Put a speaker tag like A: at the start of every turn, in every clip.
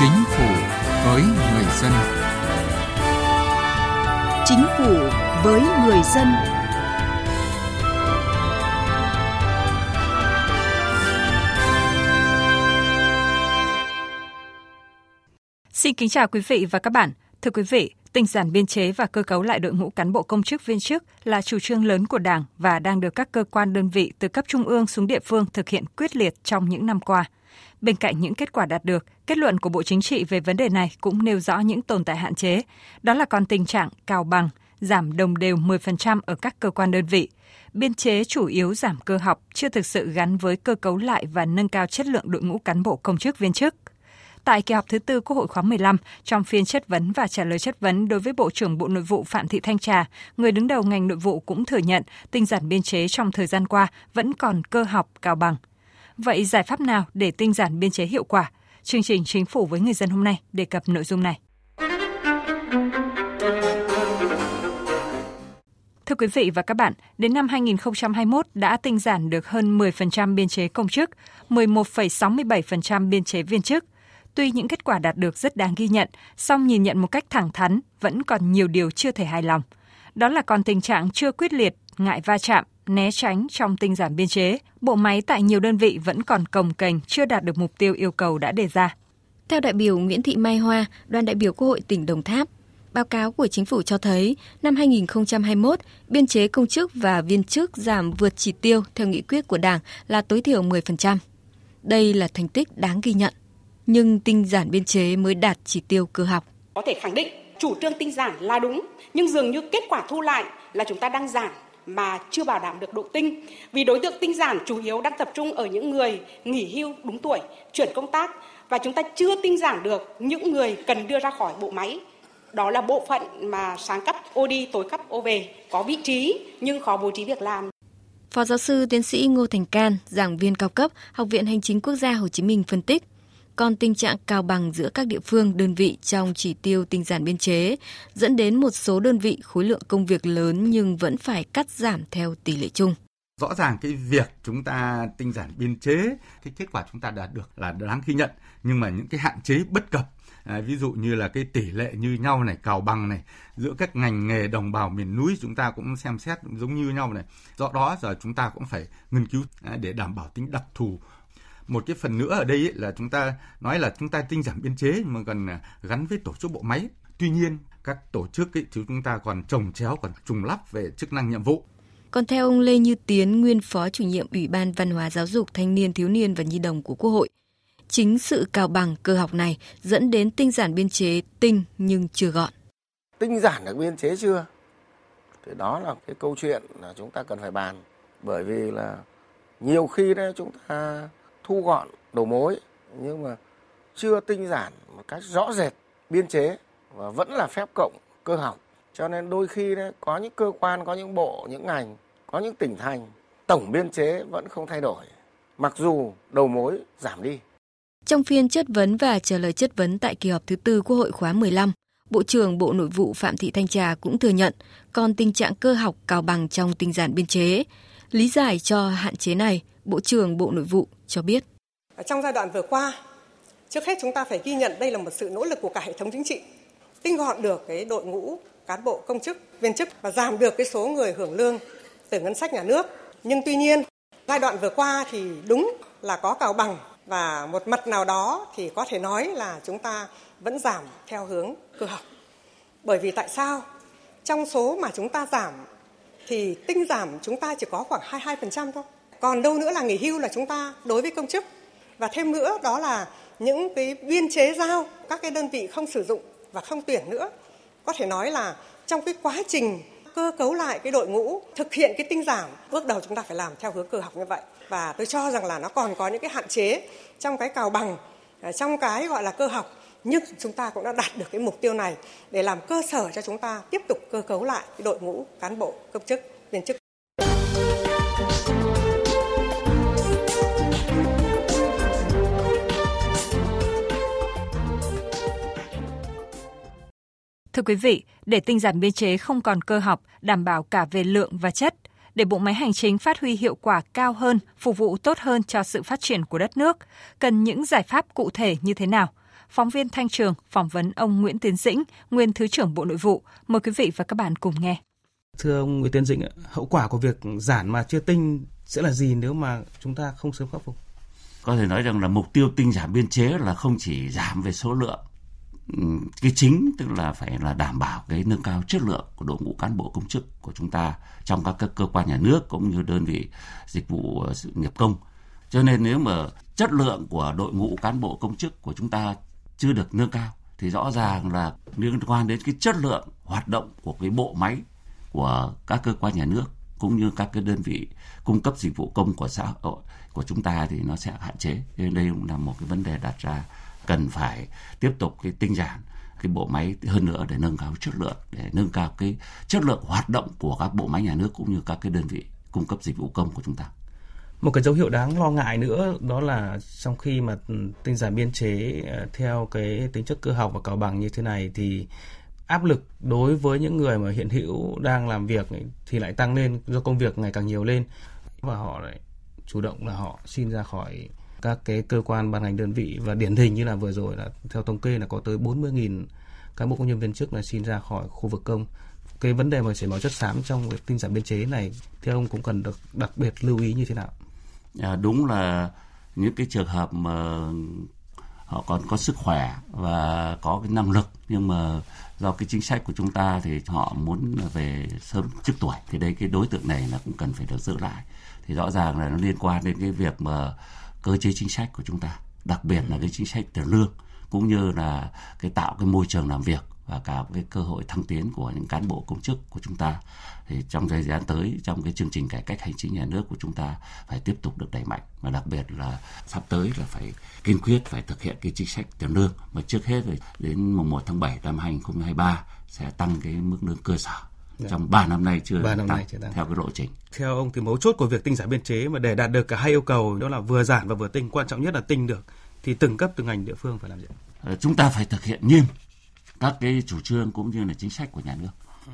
A: Chính phủ với người dân.
B: Chính phủ với người dân. Xin kính chào quý vị và các bạn. Thưa quý vị, tinh giản biên chế và cơ cấu lại đội ngũ cán bộ công chức viên chức là chủ trương lớn của Đảng và đang được các cơ quan đơn vị từ cấp trung ương xuống địa phương thực hiện quyết liệt trong những năm qua. Bên cạnh những kết quả đạt được, kết luận của Bộ Chính trị về vấn đề này cũng nêu rõ những tồn tại hạn chế, đó là còn tình trạng cao bằng, giảm đồng đều 10% ở các cơ quan đơn vị. Biên chế chủ yếu giảm cơ học, chưa thực sự gắn với cơ cấu lại và nâng cao chất lượng đội ngũ cán bộ công chức viên chức. Tại kỳ họp thứ tư Quốc hội khóa 15, trong phiên chất vấn và trả lời chất vấn đối với Bộ trưởng Bộ Nội vụ Phạm Thị Thanh Trà, người đứng đầu ngành nội vụ cũng thừa nhận tinh giản biên chế trong thời gian qua vẫn còn cơ học cao bằng. Vậy giải pháp nào để tinh giản biên chế hiệu quả? Chương trình Chính phủ với người dân hôm nay đề cập nội dung này. Thưa quý vị và các bạn, đến năm 2021 đã tinh giản được hơn 10% biên chế công chức, 11,67% biên chế viên chức. Tuy những kết quả đạt được rất đáng ghi nhận, song nhìn nhận một cách thẳng thắn vẫn còn nhiều điều chưa thể hài lòng. Đó là còn tình trạng chưa quyết liệt, ngại va chạm, né tránh trong tinh giản biên chế, bộ máy tại nhiều đơn vị vẫn còn cồng kềnh, chưa đạt được mục tiêu yêu cầu đã đề ra.
C: Theo đại biểu Nguyễn Thị Mai Hoa, đoàn đại biểu Quốc hội tỉnh Đồng Tháp, báo cáo của chính phủ cho thấy năm 2021, biên chế công chức và viên chức giảm vượt chỉ tiêu theo nghị quyết của Đảng là tối thiểu 10%. Đây là thành tích đáng ghi nhận, nhưng tinh giản biên chế mới đạt chỉ tiêu cơ học.
D: Có thể khẳng định chủ trương tinh giản là đúng, nhưng dường như kết quả thu lại là chúng ta đang giảm mà chưa bảo đảm được độ tinh. Vì đối tượng tinh giản chủ yếu đang tập trung ở những người nghỉ hưu đúng tuổi, chuyển công tác và chúng ta chưa tinh giản được những người cần đưa ra khỏi bộ máy. Đó là bộ phận mà sáng cấp ô đi tối cấp ô về có vị trí nhưng khó bố trí việc làm.
C: Phó giáo sư tiến sĩ Ngô Thành Can, giảng viên cao cấp, Học viện Hành chính Quốc gia Hồ Chí Minh phân tích, còn tình trạng cao bằng giữa các địa phương, đơn vị trong chỉ tiêu tinh giản biên chế dẫn đến một số đơn vị khối lượng công việc lớn nhưng vẫn phải cắt giảm theo tỷ lệ chung.
E: Rõ ràng cái việc chúng ta tinh giản biên chế, cái kết quả chúng ta đạt được là đáng ghi nhận, nhưng mà những cái hạn chế bất cập À, ví dụ như là cái tỷ lệ như nhau này, cào bằng này, giữa các ngành nghề đồng bào miền núi chúng ta cũng xem xét giống như nhau này. Do đó giờ chúng ta cũng phải nghiên cứu à, để đảm bảo tính đặc thù một cái phần nữa ở đây ấy là chúng ta nói là chúng ta tinh giảm biên chế mà còn à, gắn với tổ chức bộ máy tuy nhiên các tổ chức ấy thì chúng ta còn trồng chéo còn trùng lắp về chức năng nhiệm vụ
C: còn theo ông Lê Như Tiến, nguyên phó chủ nhiệm Ủy ban Văn hóa Giáo dục Thanh niên Thiếu niên và Nhi đồng của Quốc hội, chính sự cao bằng cơ học này dẫn đến tinh giản biên chế tinh nhưng chưa gọn.
F: Tinh giản được biên chế chưa? Thì đó là cái câu chuyện là chúng ta cần phải bàn. Bởi vì là nhiều khi đấy chúng ta thu gọn đầu mối nhưng mà chưa tinh giản một cách rõ rệt biên chế và vẫn là phép cộng cơ học. Cho nên đôi khi đấy có những cơ quan có những bộ những ngành có những tỉnh thành tổng biên chế vẫn không thay đổi. Mặc dù đầu mối giảm đi.
C: Trong phiên chất vấn và trả lời chất vấn tại kỳ họp thứ tư Quốc hội khóa 15, Bộ trưởng Bộ Nội vụ Phạm Thị Thanh Trà cũng thừa nhận còn tình trạng cơ học cao bằng trong tinh giản biên chế. Lý giải cho hạn chế này, Bộ trưởng Bộ Nội vụ cho biết.
G: Trong giai đoạn vừa qua, trước hết chúng ta phải ghi nhận đây là một sự nỗ lực của cả hệ thống chính trị, tinh gọn được cái đội ngũ cán bộ công chức, viên chức và giảm được cái số người hưởng lương từ ngân sách nhà nước. Nhưng tuy nhiên, giai đoạn vừa qua thì đúng là có cào bằng và một mặt nào đó thì có thể nói là chúng ta vẫn giảm theo hướng cơ học. Bởi vì tại sao? Trong số mà chúng ta giảm thì tinh giảm chúng ta chỉ có khoảng 22% thôi. Còn đâu nữa là nghỉ hưu là chúng ta đối với công chức. Và thêm nữa, đó là những cái biên chế giao các cái đơn vị không sử dụng và không tuyển nữa. Có thể nói là trong cái quá trình cơ cấu lại cái đội ngũ, thực hiện cái tinh giảm bước đầu chúng ta phải làm theo hướng cơ học như vậy và tôi cho rằng là nó còn có những cái hạn chế trong cái cào bằng à, trong cái gọi là cơ học nhưng chúng ta cũng đã đạt được cái mục tiêu này để làm cơ sở cho chúng ta tiếp tục cơ cấu lại cái đội ngũ cán bộ, công chức, viên chức
B: Thưa quý vị, để tinh giản biên chế không còn cơ học, đảm bảo cả về lượng và chất, để bộ máy hành chính phát huy hiệu quả cao hơn, phục vụ tốt hơn cho sự phát triển của đất nước, cần những giải pháp cụ thể như thế nào? phóng viên Thanh Trường phỏng vấn ông Nguyễn Tiến Dĩnh, nguyên Thứ trưởng Bộ Nội vụ. Mời quý vị và các bạn cùng nghe.
H: Thưa ông Nguyễn Tiến Dĩnh, hậu quả của việc giảm mà chưa tinh sẽ là gì nếu mà chúng ta không sớm khắc phục?
I: Có thể nói rằng là mục tiêu tinh giản biên chế là không chỉ giảm về số lượng cái chính tức là phải là đảm bảo cái nâng cao chất lượng của đội ngũ cán bộ công chức của chúng ta trong các cơ quan nhà nước cũng như đơn vị dịch vụ ờ, sự nghiệp công. Cho nên nếu mà chất lượng của đội ngũ cán bộ công chức của chúng ta chưa được nâng cao thì rõ ràng là liên quan đến cái chất lượng hoạt động của cái bộ máy của các cơ quan nhà nước cũng như các cái đơn vị cung cấp dịch vụ công của xã hội của chúng ta thì nó sẽ hạn chế. Nên đây cũng là một cái vấn đề đặt ra cần phải tiếp tục cái tinh giản, cái bộ máy hơn nữa để nâng cao chất lượng, để nâng cao cái chất lượng hoạt động của các bộ máy nhà nước cũng như các cái đơn vị cung cấp dịch vụ công của chúng ta.
H: Một cái dấu hiệu đáng lo ngại nữa đó là trong khi mà tinh giản biên chế ờ, theo cái tính chất cơ học và cào bằng như thế này thì áp lực đối với những người mà hiện hữu đang làm việc thì lại tăng lên do công việc ngày càng nhiều lên và họ lại chủ động là họ xin ra khỏi các cái cơ quan ban ngành đơn vị và điển hình như là vừa rồi là theo thống kê là có tới 40.000 cán bộ công nhân viên chức là xin ra khỏi khu vực công. Cái vấn đề mà chảy máu chất xám trong việc tinh giản biên chế này theo ông cũng cần được đặc biệt lưu ý như thế nào?
I: À, đúng là những cái trường hợp mà họ còn có sức khỏe và có cái năng lực nhưng mà do cái chính sách của chúng ta thì họ muốn về sớm trước tuổi. Thì đây cái đối tượng này là cũng cần phải được giữ lại. Thì rõ ràng là nó liên quan đến cái việc mà cơ chế chính sách của chúng ta, đặc biệt là cái chính sách tiền lương, cũng như là cái tạo cái môi trường làm việc và cả cái cơ hội thăng tiến của những cán bộ công chức của chúng ta. Thì trong thời gian tới, trong cái chương trình cải cách hành chính nhà nước của chúng ta phải tiếp tục được đẩy mạnh và đặc biệt là sắp tới là phải kiên quyết phải thực hiện cái chính sách tiền lương. Mà trước hết đến mùng 1 tháng 7 năm 2023 sẽ tăng cái mức lương cơ sở. Dạ. trong 3 năm nay chưa
H: 3 năm
I: tăng,
H: nay chưa tăng.
I: theo cái lộ trình.
H: Theo ông thì mấu chốt của việc tinh giản biên chế mà để đạt được cả hai yêu cầu đó là vừa giảm và vừa tinh, quan trọng nhất là tinh được thì từng cấp từng ngành địa phương phải làm gì?
I: Ờ, chúng ta phải thực hiện nghiêm các cái chủ trương cũng như là chính sách của nhà nước.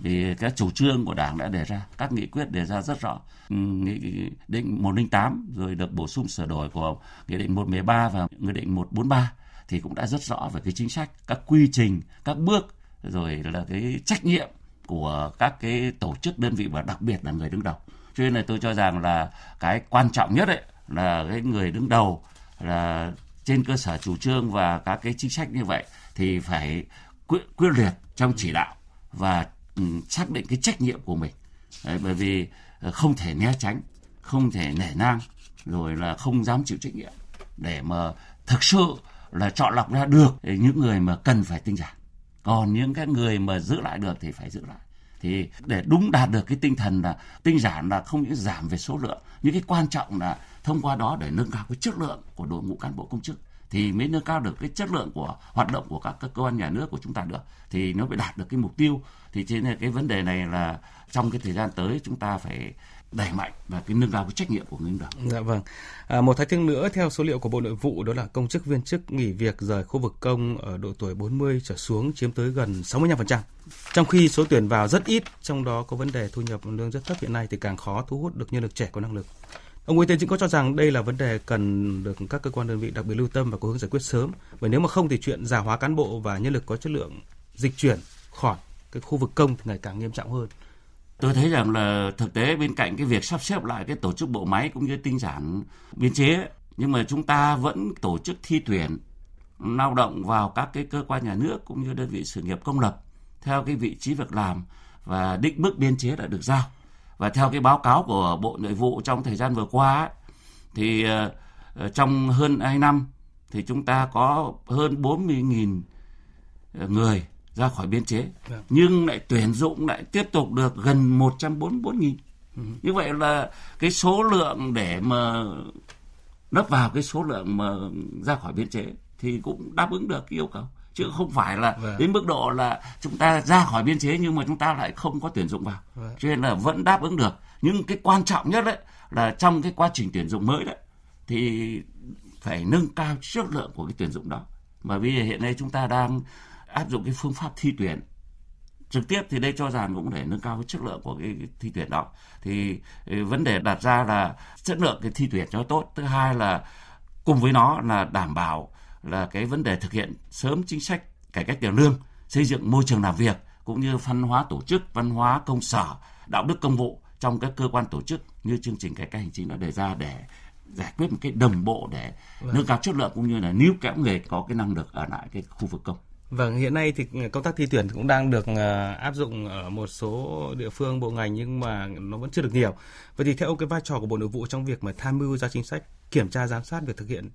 I: Vì các chủ trương của Đảng đã đề ra, các nghị quyết đề ra rất rõ. Ừ, nghị định 108 rồi được bổ sung sửa đổi của nghị định 113 và nghị định 143 thì cũng đã rất rõ về cái chính sách, các quy trình, các bước rồi là cái trách nhiệm của các cái tổ chức đơn vị và đặc biệt là người đứng đầu. Cho nên là tôi cho rằng là cái quan trọng nhất ấy là cái người đứng đầu là trên cơ sở chủ trương và các cái chính sách như vậy thì phải quyết, quyết liệt trong chỉ đạo và ừ, xác định cái trách nhiệm của mình. Đấy, bởi vì ờ, không thể né tránh không thể nể nang rồi là không dám chịu trách nhiệm để mà thực sự là chọn lọc ra được những người mà cần phải tinh giản còn những cái người mà giữ lại được thì phải giữ lại. Thì để đúng đạt được cái tinh thần là tinh giản là không những giảm về số lượng những cái quan trọng là thông qua đó để nâng cao cái chất lượng của đội ngũ cán bộ công chức thì mới nâng cao được cái chất lượng của hoạt động của các cơ quan nhà nước của chúng ta được. Thì nó mới đạt được cái mục tiêu. Thì trên cái vấn đề này là trong cái thời gian tới chúng ta phải đẩy mạnh và cái nâng cao cái trách nhiệm của người đứng đầu.
H: Dạ vâng. À, một thách thức nữa theo số liệu của Bộ Nội vụ đó là công chức viên chức nghỉ việc rời khu vực công ở độ tuổi 40 trở xuống chiếm tới gần 65%. Trong khi số tuyển vào rất ít, trong đó có vấn đề thu nhập lương rất thấp hiện nay thì càng khó thu hút được nhân lực trẻ có năng lực. Ông Nguyễn Tiến Dĩnh có cho rằng đây là vấn đề cần được các cơ quan đơn vị đặc biệt lưu tâm và có hướng giải quyết sớm. Bởi nếu mà không thì chuyện già hóa cán bộ và nhân lực có chất lượng dịch chuyển khỏi cái khu vực công thì ngày càng nghiêm trọng hơn.
I: Tôi thấy rằng là thực tế bên cạnh cái việc sắp xếp lại cái tổ chức bộ máy cũng như tinh giản biên chế, nhưng mà chúng ta vẫn tổ chức thi tuyển, lao động vào các cái cơ quan nhà nước cũng như đơn vị sự nghiệp công lập theo cái vị trí việc làm và định mức biên chế đã được giao. Và theo cái báo cáo của Bộ Nội vụ trong thời gian vừa qua thì ờ, ờ, trong hơn 2 năm thì chúng ta có hơn 40.000 ờ, người ra khỏi biên chế vâng. nhưng lại tuyển dụng lại tiếp tục được gần 144 nghìn ừ. như vậy là cái số lượng để mà lấp vào cái số lượng mà ra khỏi biên chế thì cũng đáp ứng được yêu cầu chứ không phải là vâng. đến mức độ là chúng ta ra khỏi biên chế nhưng mà chúng ta lại không có tuyển dụng vào vâng. cho nên là vẫn đáp ứng được nhưng cái quan trọng nhất đấy là trong cái quá trình tuyển dụng mới đấy thì phải nâng cao chất lượng của cái tuyển dụng đó bởi vì hiện nay chúng ta đang áp dụng cái phương pháp thi tuyển trực tiếp thì đây cho rằng cũng để nâng cao cái chất lượng của cái, thi tuyển đó thì ừ, vấn đề đặt ra là chất lượng cái thi tuyển cho tốt thứ hai là cùng với nó là đảm bảo là cái vấn đề thực hiện sớm chính sách cải cách tiền lương, xây dựng môi trường làm việc cũng như văn hóa tổ chức, văn hóa công sở, đạo đức công vụ trong các cơ quan tổ chức như chương trình cải cách hành chính đã đề ra để giải quyết một cái đồng bộ để vâng. nâng cao chất lượng cũng như là níu kéo người có cái năng lực ở lại cái khu vực công.
H: Vâng, hiện nay thì công tác thi tuyển cũng đang được ờ, áp dụng ở một số địa phương, bộ ngành nhưng mà nó vẫn chưa được nhiều. Vậy thì theo ông cái vai trò của Bộ Nội vụ trong việc mà tham mưu ra chính sách, kiểm tra giám sát việc thực hiện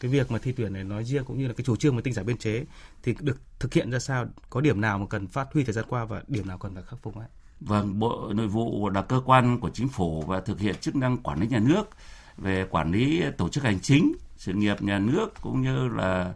H: cái việc mà thi tuyển này nói riêng cũng như là cái chủ trương mà tinh giản biên chế thì được thực hiện ra sao, có điểm nào mà cần phát huy thời gian qua và điểm nào cần phải khắc phục ấy?
I: Vâng, Bộ Nội vụ là cơ quan của chính phủ và thực hiện chức năng quản lý nhà nước về quản lý tổ chức hành chính, sự nghiệp nhà nước cũng như là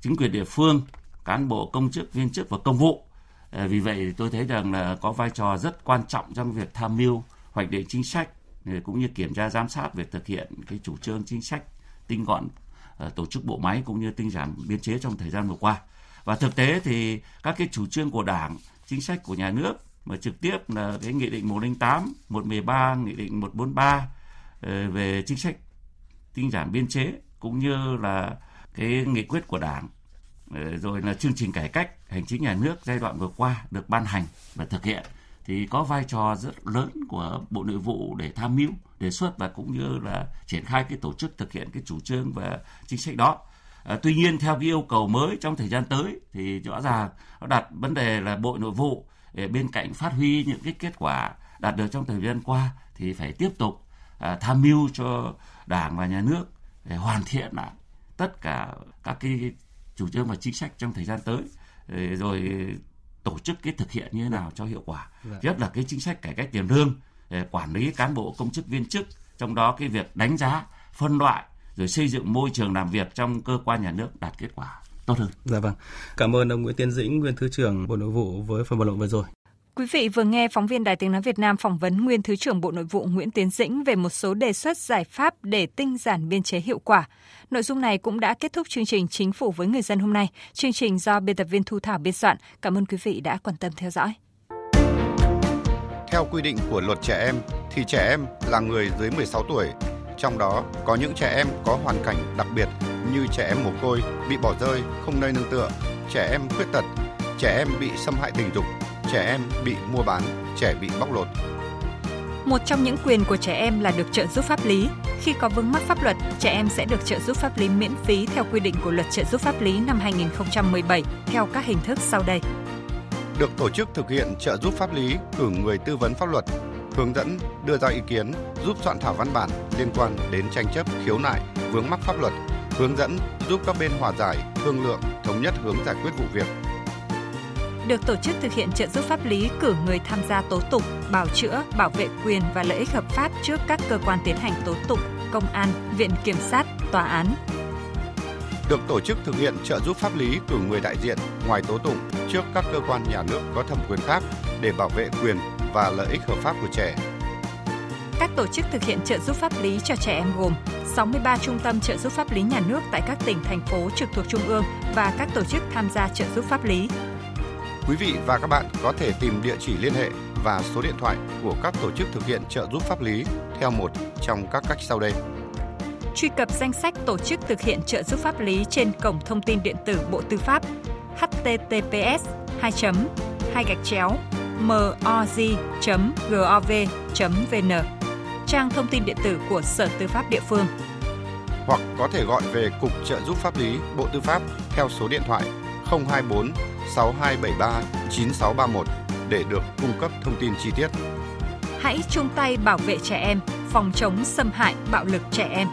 I: chính quyền địa phương, cán bộ công chức, viên chức và công vụ. Ờ, vì vậy tôi thấy rằng là có vai trò rất quan trọng trong việc tham mưu hoạch định chính sách ờ, cũng như kiểm tra giám sát việc thực hiện cái chủ trương chính sách tinh gọn ờ, tổ chức bộ máy cũng như tinh giản biên chế trong thời gian vừa qua. Và thực tế thì các cái chủ trương của Đảng, chính sách của nhà nước mà trực tiếp là cái nghị định 108, 113, nghị định 143 về chính sách tinh giản biên chế cũng như là cái nghị quyết của Đảng Ờ, rồi là chương trình cải cách hành chính nhà nước giai đoạn vừa qua được ban hành và thực hiện thì có vai trò rất lớn của Bộ Nội vụ để tham mưu, đề xuất và cũng như là triển khai cái tổ chức thực hiện cái chủ trương và chính sách đó. À, tuy nhiên theo cái yêu cầu mới trong thời gian tới thì rõ ràng nó đặt vấn đề là Bộ Nội vụ ờ, bên cạnh phát huy những cái kết quả đạt được trong thời gian qua thì phải tiếp tục à, tham mưu cho đảng và nhà nước để hoàn thiện lại tất cả các cái chủ trương và chính sách trong thời gian tới rồi tổ chức cái thực hiện như thế nào cho hiệu quả dạ. nhất là cái chính sách cải cách tiền lương quản lý cán bộ công chức viên chức trong đó cái việc đánh giá phân loại rồi xây dựng môi trường làm việc trong cơ quan nhà nước đạt kết quả tốt hơn.
H: Dạ vâng. Cảm ơn ông Nguyễn Tiến Dĩnh, nguyên thứ trưởng Bộ Nội vụ với phần bàn luận vừa rồi.
B: Quý vị vừa nghe phóng viên Đài Tiếng Nói Việt Nam phỏng vấn nguyên Thứ trưởng Bộ Nội vụ Nguyễn Tiến Dĩnh về một số đề xuất giải pháp để tinh giản biên chế hiệu quả. Nội dung này cũng đã kết thúc chương trình Chính phủ với người dân hôm nay. Chương trình do biên tập viên Thu Thảo biên soạn. Cảm ơn quý vị đã quan tâm theo dõi.
J: Theo quy định của luật trẻ em, thì trẻ em là người dưới 16 tuổi, trong đó có những trẻ em có hoàn cảnh đặc biệt như trẻ em mồ côi, bị bỏ rơi, không nơi nương tựa, trẻ em khuyết tật, trẻ em bị xâm hại tình dục, trẻ em bị mua bán, trẻ bị bóc lột.
B: Một trong những quyền của trẻ em là được trợ giúp pháp lý. Khi có vướng mắc pháp luật, trẻ em sẽ được trợ giúp pháp lý miễn phí theo quy định của Luật trợ giúp pháp lý năm 2017 theo các hình thức sau đây.
J: Được tổ chức thực hiện trợ giúp pháp lý, cử người tư vấn pháp luật, hướng dẫn, đưa ra ý kiến, giúp soạn thảo văn bản liên quan đến tranh chấp, khiếu nại, vướng mắc pháp luật, hướng dẫn giúp các bên hòa giải, thương lượng, thống nhất hướng giải quyết vụ việc.
B: Được tổ chức thực hiện trợ giúp pháp lý cử người tham gia tố tụng, bảo chữa, bảo vệ quyền và lợi ích hợp pháp trước các cơ quan tiến hành tố tụng, công an, viện kiểm sát, tòa án.
J: Được tổ chức thực hiện trợ giúp pháp lý cử người đại diện ngoài tố tụng trước các cơ quan nhà nước có thẩm quyền khác để bảo vệ quyền và lợi ích hợp pháp của trẻ.
B: Các tổ chức thực hiện trợ giúp pháp lý cho trẻ em gồm 63 trung tâm trợ giúp pháp lý nhà nước tại các tỉnh, thành phố trực thuộc Trung ương và các tổ chức tham gia trợ giúp pháp lý.
J: Quý vị và các bạn có thể tìm địa chỉ liên hệ và số điện thoại của các tổ chức thực hiện trợ giúp pháp lý theo một trong các cách sau đây.
B: Truy cập danh sách tổ chức thực hiện trợ giúp pháp lý trên cổng thông tin điện tử Bộ Tư pháp https 2 2 gạch chéo moz.gov.vn trang thông tin điện tử của Sở Tư pháp địa phương.
J: Hoặc có thể gọi về Cục Trợ giúp pháp lý Bộ Tư pháp theo số điện thoại 024 6273 9631 để được cung cấp thông tin chi tiết.
B: Hãy chung tay bảo vệ trẻ em, phòng chống xâm hại bạo lực trẻ em.